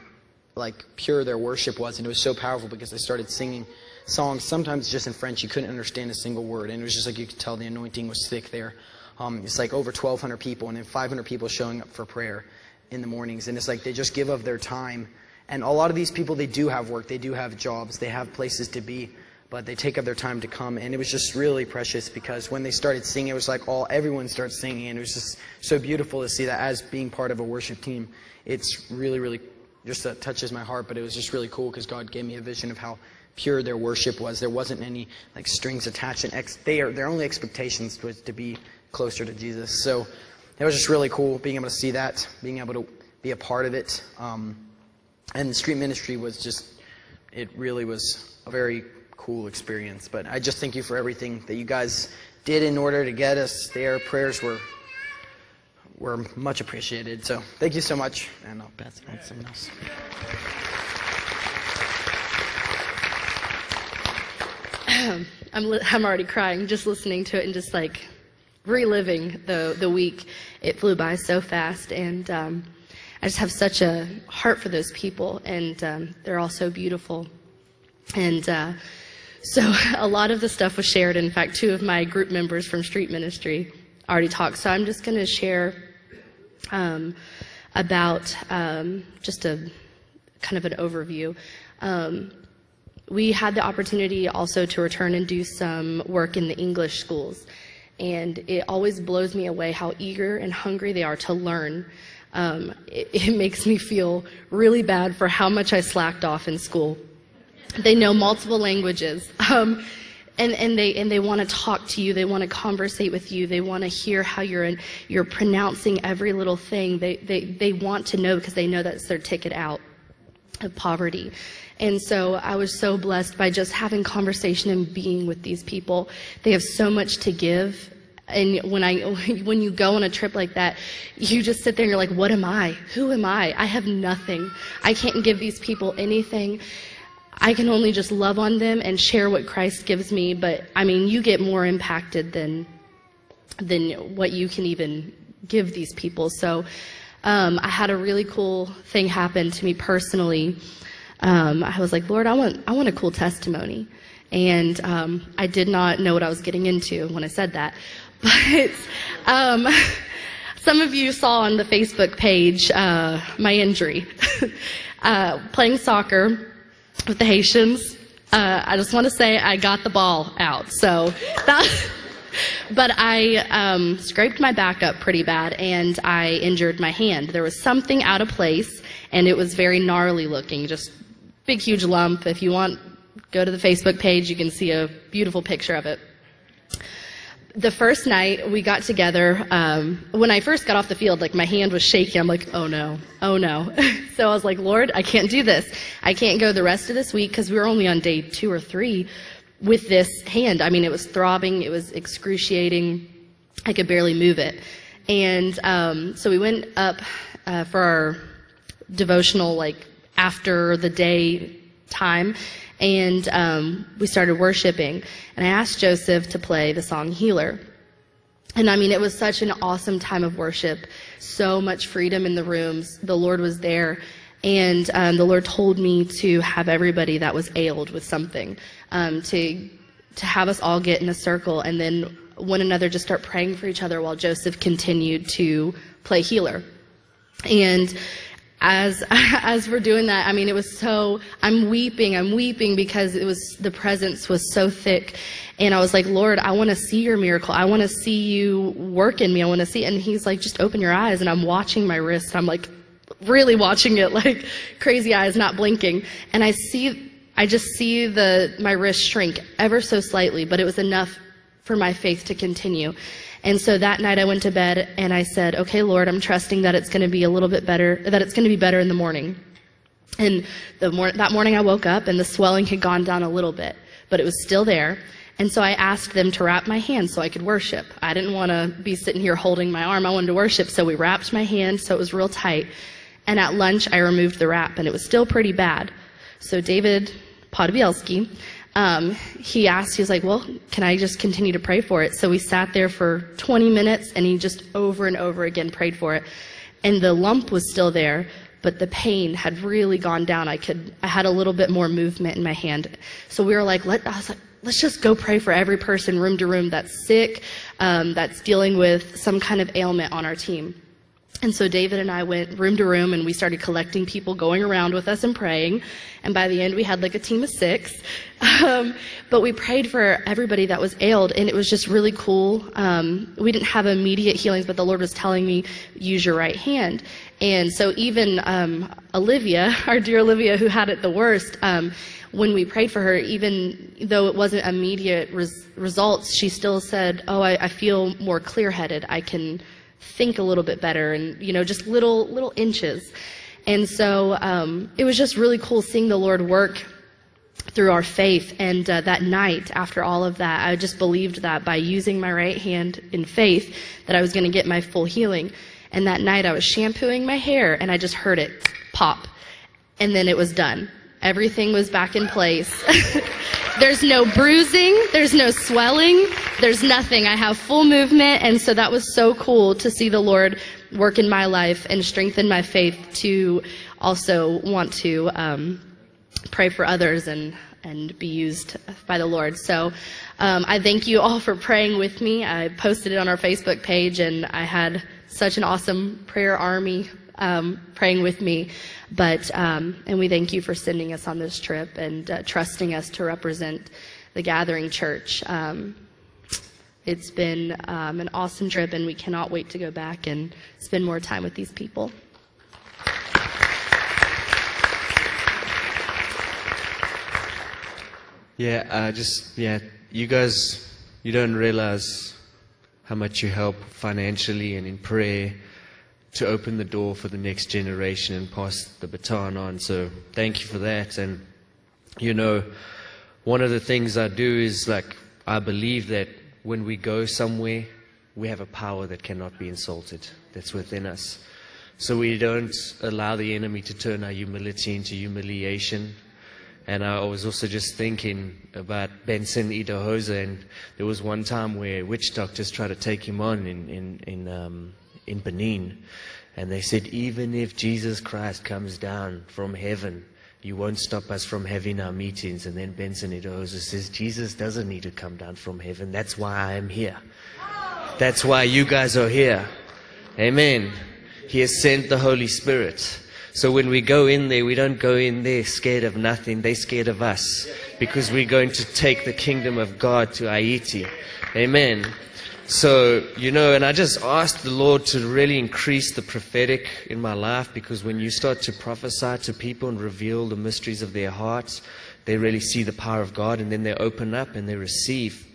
like pure their worship was, and it was so powerful because they started singing songs, sometimes just in French. You couldn't understand a single word, and it was just like you could tell the anointing was thick there. Um, it's like over 1,200 people, and then 500 people showing up for prayer in the mornings, and it's like they just give of their time. And a lot of these people, they do have work, they do have jobs, they have places to be, but they take up their time to come. And it was just really precious because when they started singing, it was like all everyone started singing, and it was just so beautiful to see that as being part of a worship team. It's really, really just that touches my heart, but it was just really cool because God gave me a vision of how pure their worship was. There wasn't any like strings attached, and ex- they are, their only expectations was to be closer to Jesus. So it was just really cool being able to see that, being able to be a part of it. Um, and the street ministry was just, it really was a very cool experience. But I just thank you for everything that you guys did in order to get us there. Prayers were were much appreciated. So thank you so much, and I'll pass it on to someone else. I'm, li- I'm already crying just listening to it and just like reliving the, the week. It flew by so fast, and um, I just have such a heart for those people, and um, they're all so beautiful. And uh, so a lot of the stuff was shared. In fact, two of my group members from street ministry already talked. So I'm just going to share um, about um, just a kind of an overview. Um, we had the opportunity also to return and do some work in the English schools. And it always blows me away how eager and hungry they are to learn. Um, it, it makes me feel really bad for how much I slacked off in school. They know multiple languages. Um, and, and they and they want to talk to you. They want to conversate with you. They want to hear how you're in, you're pronouncing every little thing. They, they they want to know because they know that's their ticket out of poverty. And so I was so blessed by just having conversation and being with these people. They have so much to give And when I, when you go on a trip like that, you just sit there and you're like, what am I? Who am I? I have nothing. I can't give these people anything. I can only just love on them and share what Christ gives me. But I mean, you get more impacted than, than what you can even give these people. So, um, I had a really cool thing happen to me personally. Um, I was like, Lord, I want, I want a cool testimony. And um, I did not know what I was getting into when I said that. But um, some of you saw on the Facebook page uh, my injury. uh, playing soccer with the Haitians, uh, I just want to say I got the ball out. So that. But I um, scraped my back up pretty bad and I injured my hand. There was something out of place and it was very gnarly looking, just big, huge lump. If you want, go to the Facebook page, you can see a beautiful picture of it. The first night we got together, um, when I first got off the field, like my hand was shaking. I'm like, oh no, oh no. so I was like, Lord, I can't do this. I can't go the rest of this week because we were only on day two or three with this hand. I mean, it was throbbing, it was excruciating. I could barely move it. And um, so we went up uh, for our devotional, like after the day time, and um, we started worshiping. And I asked Joseph to play the song Healer. And I mean, it was such an awesome time of worship. So much freedom in the rooms. The Lord was there. And um, the Lord told me to have everybody that was ailed with something, um, to to have us all get in a circle and then one another just start praying for each other while Joseph continued to play healer. And as as we're doing that, I mean, it was so I'm weeping, I'm weeping because it was the presence was so thick, and I was like, Lord, I want to see your miracle. I want to see you work in me. I want to see. And He's like, just open your eyes, and I'm watching my wrist. I'm like, really watching it, like crazy eyes, not blinking, and I see. I just see the my wrist shrink ever so slightly, but it was enough for my faith to continue. And so that night I went to bed and I said, okay, Lord, I'm trusting that it's going to be a little bit better, that it's going to be better in the morning. And the mor- that morning I woke up and the swelling had gone down a little bit, but it was still there. And so I asked them to wrap my hand so I could worship. I didn't want to be sitting here holding my arm. I wanted to worship, so we wrapped my hand so it was real tight. And at lunch I removed the wrap and it was still pretty bad. So David Podbielski, um, he asked, he was like, well, can I just continue to pray for it? So we sat there for 20 minutes and he just over and over again prayed for it. And the lump was still there, but the pain had really gone down. I could, I had a little bit more movement in my hand. So we were like, let, I was like, let's just go pray for every person room to room that's sick, um, that's dealing with some kind of ailment on our team. And so David and I went room to room and we started collecting people going around with us and praying. And by the end, we had like a team of six. Um, but we prayed for everybody that was ailed and it was just really cool. Um, we didn't have immediate healings, but the Lord was telling me, use your right hand. And so even um, Olivia, our dear Olivia, who had it the worst, um, when we prayed for her, even though it wasn't immediate res- results, she still said, "Oh, I, I feel more clear-headed. I can think a little bit better," and you know, just little little inches. And so um, it was just really cool seeing the Lord work through our faith. And uh, that night, after all of that, I just believed that by using my right hand in faith, that I was going to get my full healing. And that night, I was shampooing my hair, and I just heard it pop, and then it was done. Everything was back in place. there's no bruising, there's no swelling, there's nothing. I have full movement, and so that was so cool to see the Lord work in my life and strengthen my faith to also want to um, pray for others and and be used by the Lord. So um, I thank you all for praying with me. I posted it on our Facebook page, and I had such an awesome prayer army um, praying with me. But um, and we thank you for sending us on this trip and uh, trusting us to represent the Gathering Church. Um, it's been um, an awesome trip, and we cannot wait to go back and spend more time with these people. Yeah, uh, just yeah, you guys, you don't realize how much you help financially and in prayer to open the door for the next generation and pass the baton on. So thank you for that. And you know, one of the things I do is like I believe that when we go somewhere, we have a power that cannot be insulted, that's within us. So we don't allow the enemy to turn our humility into humiliation. And I was also just thinking about Benson Idahosa, and there was one time where witch doctors tried to take him on in, in, in, um, in Benin. And they said, even if Jesus Christ comes down from heaven, you won't stop us from having our meetings. And then Benson Idahosa says, Jesus doesn't need to come down from heaven. That's why I am here. That's why you guys are here. Amen. He has sent the Holy Spirit. So when we go in there, we don't go in there scared of nothing. They're scared of us because we're going to take the kingdom of God to Haiti. Amen. So, you know, and I just asked the Lord to really increase the prophetic in my life because when you start to prophesy to people and reveal the mysteries of their hearts, they really see the power of God and then they open up and they receive.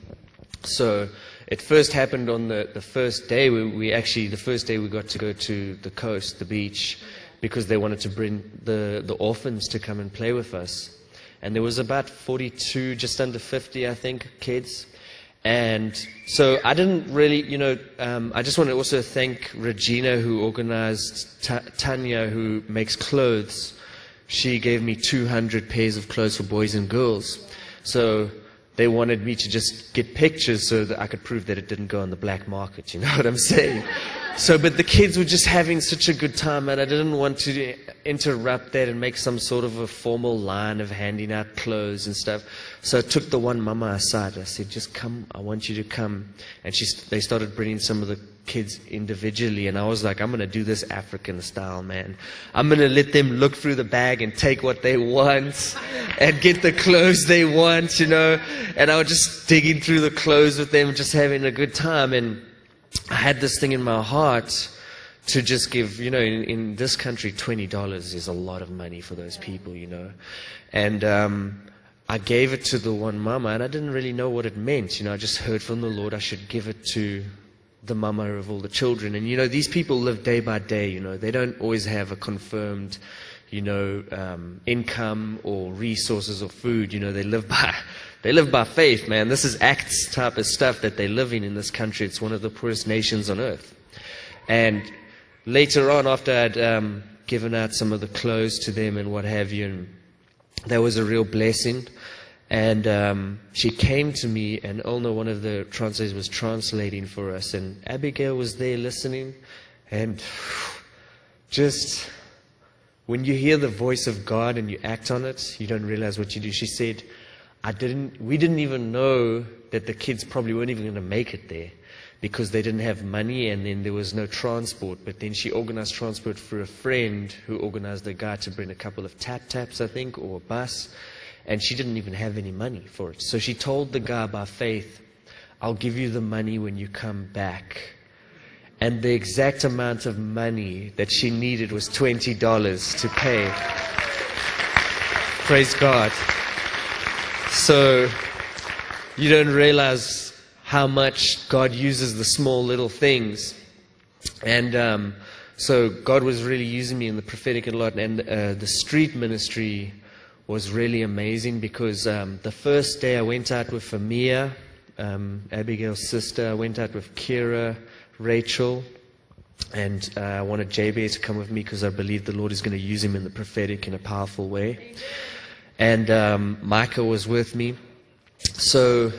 So it first happened on the, the first day. We, we actually, the first day we got to go to the coast, the beach, because they wanted to bring the, the orphans to come and play with us. And there was about 42, just under 50, I think, kids. And so I didn't really, you know, um, I just want to also thank Regina who organized, Ta- Tanya who makes clothes. She gave me 200 pairs of clothes for boys and girls. So they wanted me to just get pictures so that I could prove that it didn't go on the black market. You know what I'm saying? So, but the kids were just having such a good time, and I didn't want to interrupt that and make some sort of a formal line of handing out clothes and stuff. So I took the one mama aside. I said, "Just come. I want you to come." And she, they started bringing some of the kids individually, and I was like, "I'm to do this African style, man. I'm to let them look through the bag and take what they want, and get the clothes they want, you know." And I was just digging through the clothes with them, just having a good time, and. I had this thing in my heart to just give, you know, in, in this country, $20 is a lot of money for those people, you know. And um, I gave it to the one mama, and I didn't really know what it meant. You know, I just heard from the Lord I should give it to the mama of all the children. And, you know, these people live day by day, you know, they don't always have a confirmed, you know, um, income or resources or food. You know, they live by they live by faith, man. This is Acts type of stuff that they're living in this country. It's one of the poorest nations on earth. And later on, after I'd um, given out some of the clothes to them and what have you, and that was a real blessing. And um, she came to me, and Olna, one of the translators, was translating for us. And Abigail was there listening. And just when you hear the voice of God and you act on it, you don't realize what you do. She said, I didn't, we didn't even know that the kids probably weren't even going to make it there because they didn't have money and then there was no transport. But then she organized transport for a friend who organized a guy to bring a couple of tap taps, I think, or a bus. And she didn't even have any money for it. So she told the guy by faith, I'll give you the money when you come back. And the exact amount of money that she needed was $20 to pay. Praise God. So you don't realize how much God uses the small little things. And um, so God was really using me in the prophetic a lot. And uh, the street ministry was really amazing because um, the first day I went out with Amia, um, Abigail's sister, I went out with Kira, Rachel, and uh, I wanted JB to come with me because I believe the Lord is going to use him in the prophetic in a powerful way. And um, Micah was with me. So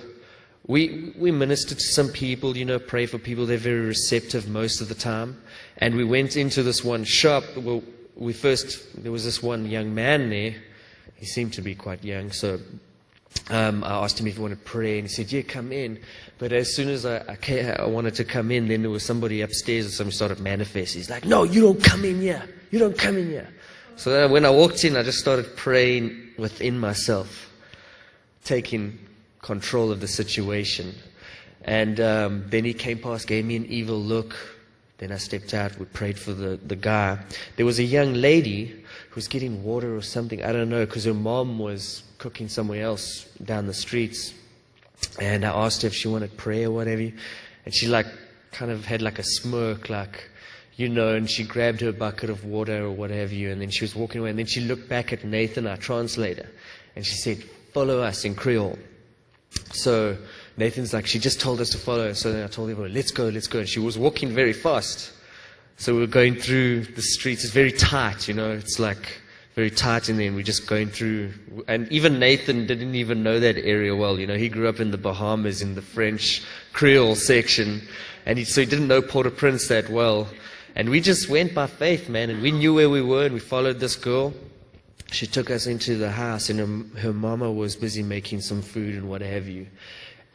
we, we ministered to some people, you know, pray for people. They're very receptive most of the time. And we went into this one shop. Well, we first, there was this one young man there. He seemed to be quite young. So um, I asked him if he wanted to pray, and he said, Yeah, come in. But as soon as I, I, came, I wanted to come in, then there was somebody upstairs and somebody started manifesting. He's like, No, you don't come in here. You don't come in here. So when I walked in, I just started praying within myself, taking control of the situation. And um, then he came past, gave me an evil look. Then I stepped out. We prayed for the, the guy. There was a young lady who was getting water or something. I don't know, because her mom was cooking somewhere else down the streets. And I asked her if she wanted prayer or whatever. And she like kind of had like a smirk, like, you know, and she grabbed her bucket of water or what have you, and then she was walking away. And then she looked back at Nathan, our translator, and she said, Follow us in Creole. So Nathan's like, she just told us to follow. So then I told everyone, let's go, let's go. And she was walking very fast. So we were going through the streets. It's very tight, you know. It's like very tight in there, and we're just going through. And even Nathan didn't even know that area well. You know, he grew up in the Bahamas in the French Creole section, and he, so he didn't know Port-au-Prince that well. And we just went by faith, man, and we knew where we were, and we followed this girl. She took us into the house, and her, her mama was busy making some food and what have you.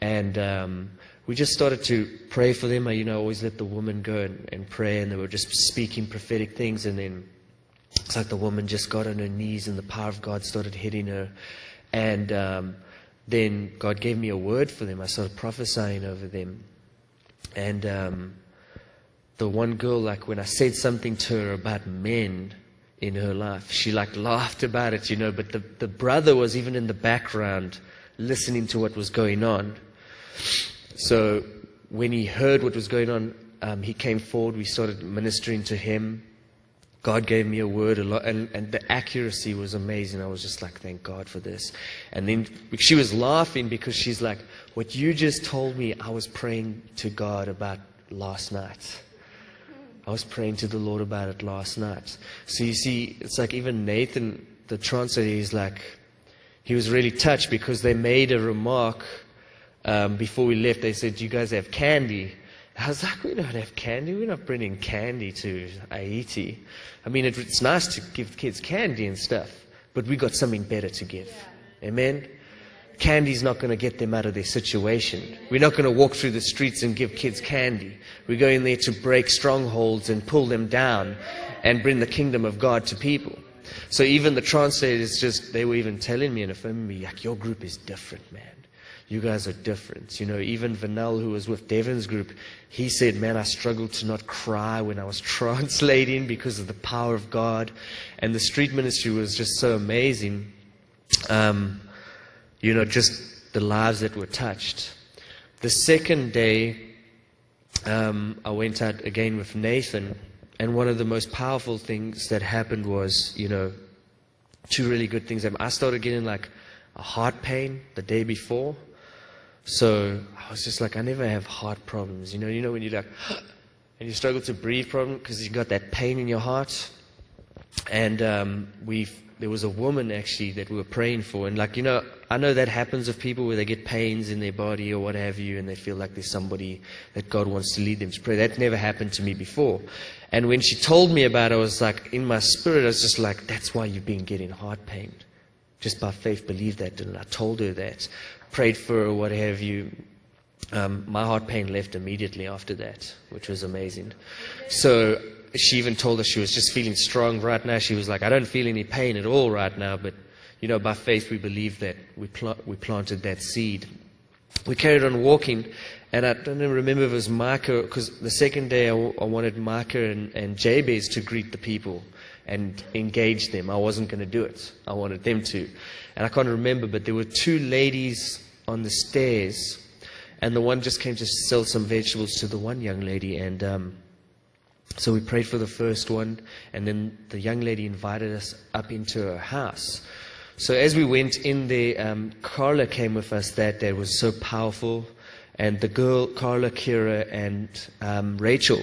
And um, we just started to pray for them. I, you know, always let the woman go and, and pray, and they were just speaking prophetic things. And then it's like the woman just got on her knees, and the power of God started hitting her. And um, then God gave me a word for them. I started prophesying over them. And um, the one girl, like when I said something to her about men in her life, she like laughed about it, you know. But the, the brother was even in the background listening to what was going on. So when he heard what was going on, um, he came forward. We started ministering to him. God gave me a word a lot, and, and the accuracy was amazing. I was just like, thank God for this. And then she was laughing because she's like, what you just told me, I was praying to God about last night. I was praying to the Lord about it last night. So you see, it's like even Nathan, the translator, he's like, he was really touched because they made a remark um, before we left. They said, "Do you guys have candy?" I was like, "We don't have candy. We're not bringing candy to Haiti. I mean, it, it's nice to give kids candy and stuff, but we got something better to give. Amen." Candy's not going to get them out of their situation. We're not going to walk through the streets and give kids candy. We're going there to break strongholds and pull them down and bring the kingdom of God to people. So even the translators just, they were even telling me and affirming me, like, your group is different, man. You guys are different. You know, even Vanel, who was with Devin's group, he said, man, I struggled to not cry when I was translating because of the power of God. And the street ministry was just so amazing. Um, you know, just the lives that were touched. The second day, um, I went out again with Nathan, and one of the most powerful things that happened was, you know, two really good things. I started getting like a heart pain the day before. So I was just like, I never have heart problems. You know, you know when you like, and you struggle to breathe problem because you got that pain in your heart. And um, we there was a woman actually that we were praying for, and like you know, I know that happens with people where they get pains in their body or what have you, and they feel like there's somebody that God wants to lead them to pray. That never happened to me before. And when she told me about it, I was like, in my spirit, I was just like, that's why you've been getting heart pain. Just by faith, believe that, and I told her that, prayed for her, what have you. Um, my heart pain left immediately after that, which was amazing. So she even told us she was just feeling strong right now. She was like, I don't feel any pain at all right now, but you know, by faith we believe that we, pl- we planted that seed. We carried on walking, and I don't even remember if it was Micah, because the second day I, w- I wanted Micah and, and Jabez to greet the people and engage them. I wasn't going to do it. I wanted them to. And I can't remember, but there were two ladies on the stairs, and the one just came to sell some vegetables to the one young lady, and um, so we prayed for the first one, and then the young lady invited us up into her house. So as we went in there, um, Carla came with us that day. It was so powerful. And the girl, Carla, Kira, and um, Rachel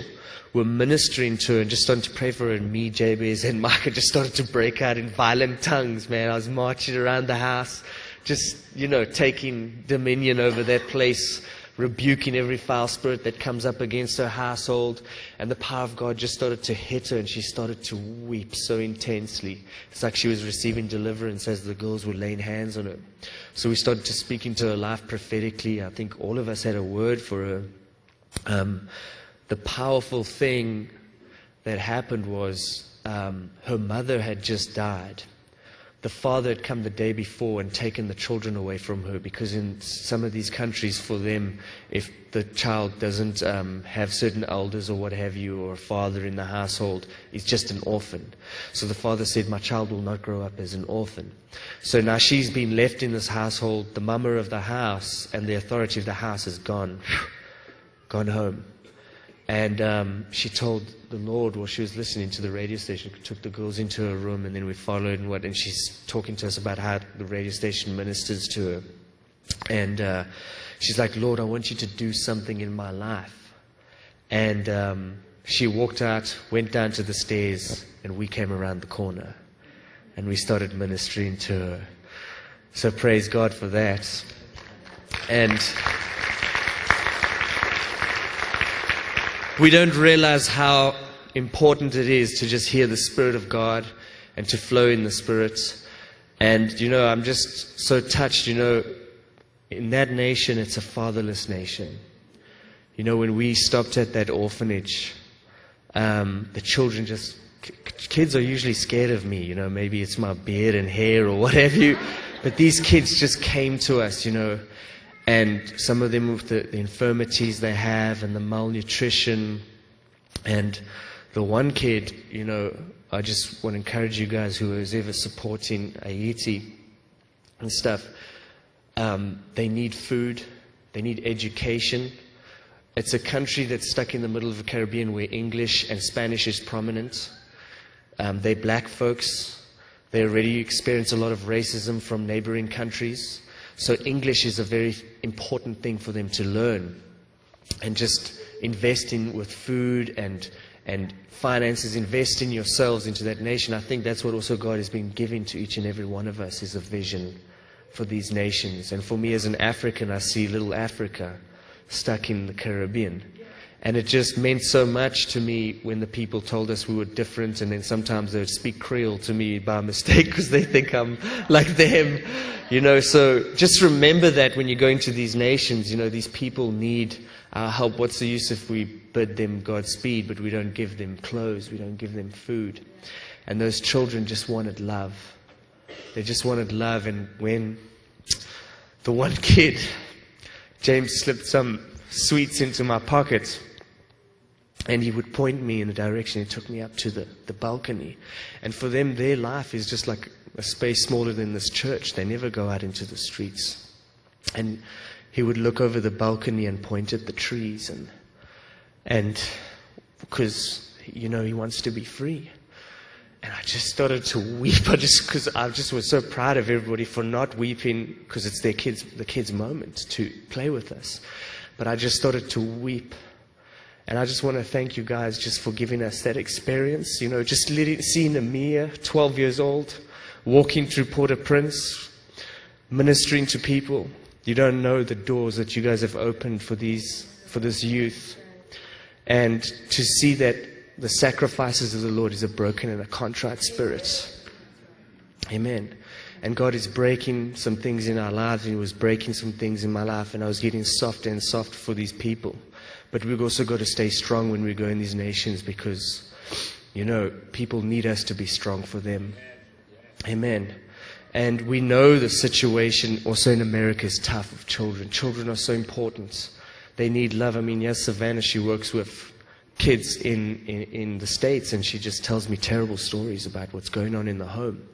were ministering to her and just started to pray for her. And me, Jabez, and Micah just started to break out in violent tongues, man. I was marching around the house, just, you know, taking dominion over that place rebuking every foul spirit that comes up against her household. And the power of God just started to hit her, and she started to weep so intensely. It's like she was receiving deliverance as the girls were laying hands on her. So we started to speak into her life prophetically. I think all of us had a word for her. Um, the powerful thing that happened was um, her mother had just died the father had come the day before and taken the children away from her because in some of these countries for them if the child doesn't um, have certain elders or what have you or a father in the household he's just an orphan. So the father said my child will not grow up as an orphan. So now she's been left in this household. The mama of the house and the authority of the house is gone. Gone home and um, she told the Lord while she was listening to the radio station, took the girls into her room, and then we followed and what, and she's talking to us about how the radio station ministers to her. And uh, she's like, Lord, I want you to do something in my life. And um, she walked out, went down to the stairs, and we came around the corner. And we started ministering to her. So praise God for that. And we don't realize how important it is to just hear the Spirit of God and to flow in the Spirit. And, you know, I'm just so touched, you know, in that nation, it's a fatherless nation. You know, when we stopped at that orphanage, um, the children just, kids are usually scared of me, you know, maybe it's my beard and hair or whatever you, but these kids just came to us, you know, and some of them with the, the infirmities they have and the malnutrition. And the one kid, you know, I just want to encourage you guys who is ever supporting Haiti and stuff. Um, they need food, they need education. It's a country that's stuck in the middle of the Caribbean where English and Spanish is prominent. Um, they're black folks. They already experience a lot of racism from neighboring countries. So English is a very important thing for them to learn. And just investing with food and, and finances, invest in yourselves into that nation. I think that's what also God has been giving to each and every one of us is a vision for these nations. And for me as an African, I see little Africa stuck in the Caribbean. And it just meant so much to me when the people told us we were different, and then sometimes they would speak Creole to me by mistake because they think I'm like them, you know. So just remember that when you're going to these nations, you know, these people need our help. What's the use if we bid them Godspeed, but we don't give them clothes, we don't give them food? And those children just wanted love. They just wanted love, and when the one kid, James slipped some sweets into my pocket, and he would point me in a direction. He took me up to the, the balcony. And for them, their life is just like a space smaller than this church. They never go out into the streets. And he would look over the balcony and point at the trees. And, and because, you know, he wants to be free. And I just started to weep. I just, because I just was so proud of everybody for not weeping because it's their kids, the kids' moment to play with us. But I just started to weep. And I just want to thank you guys just for giving us that experience. You know, just seeing Amir, 12 years old, walking through Port-au-Prince, ministering to people. You don't know the doors that you guys have opened for these, for this youth. And to see that the sacrifices of the Lord is a broken and a contrite spirit. Amen. And God is breaking some things in our lives, and He was breaking some things in my life, and I was getting softer and softer for these people. But we've also got to stay strong when we go in these nations because, you know, people need us to be strong for them. Amen. And we know the situation also in America is tough of children. Children are so important. They need love. I mean, yes, Savannah, she works with kids in, in, in the States and she just tells me terrible stories about what's going on in the home.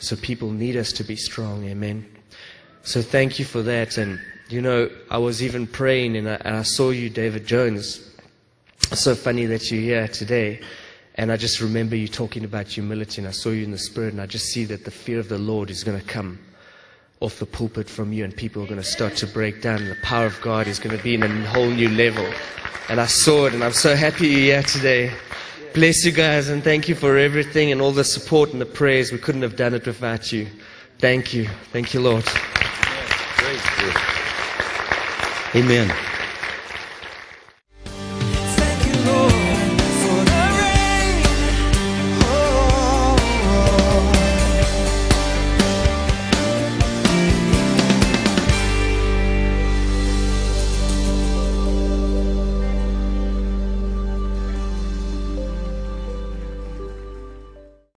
So people need us to be strong. Amen. So thank you for that. And, you know, I was even praying and I, and I saw you, David Jones. So funny that you're here today. And I just remember you talking about humility, and I saw you in the spirit, and I just see that the fear of the Lord is going to come off the pulpit from you, and people are going to start to break down. The power of God is going to be in a whole new level. And I saw it, and I'm so happy you're here today. Bless you guys, and thank you for everything and all the support and the prayers. We couldn't have done it without you. Thank you. Thank you, Lord. Amen.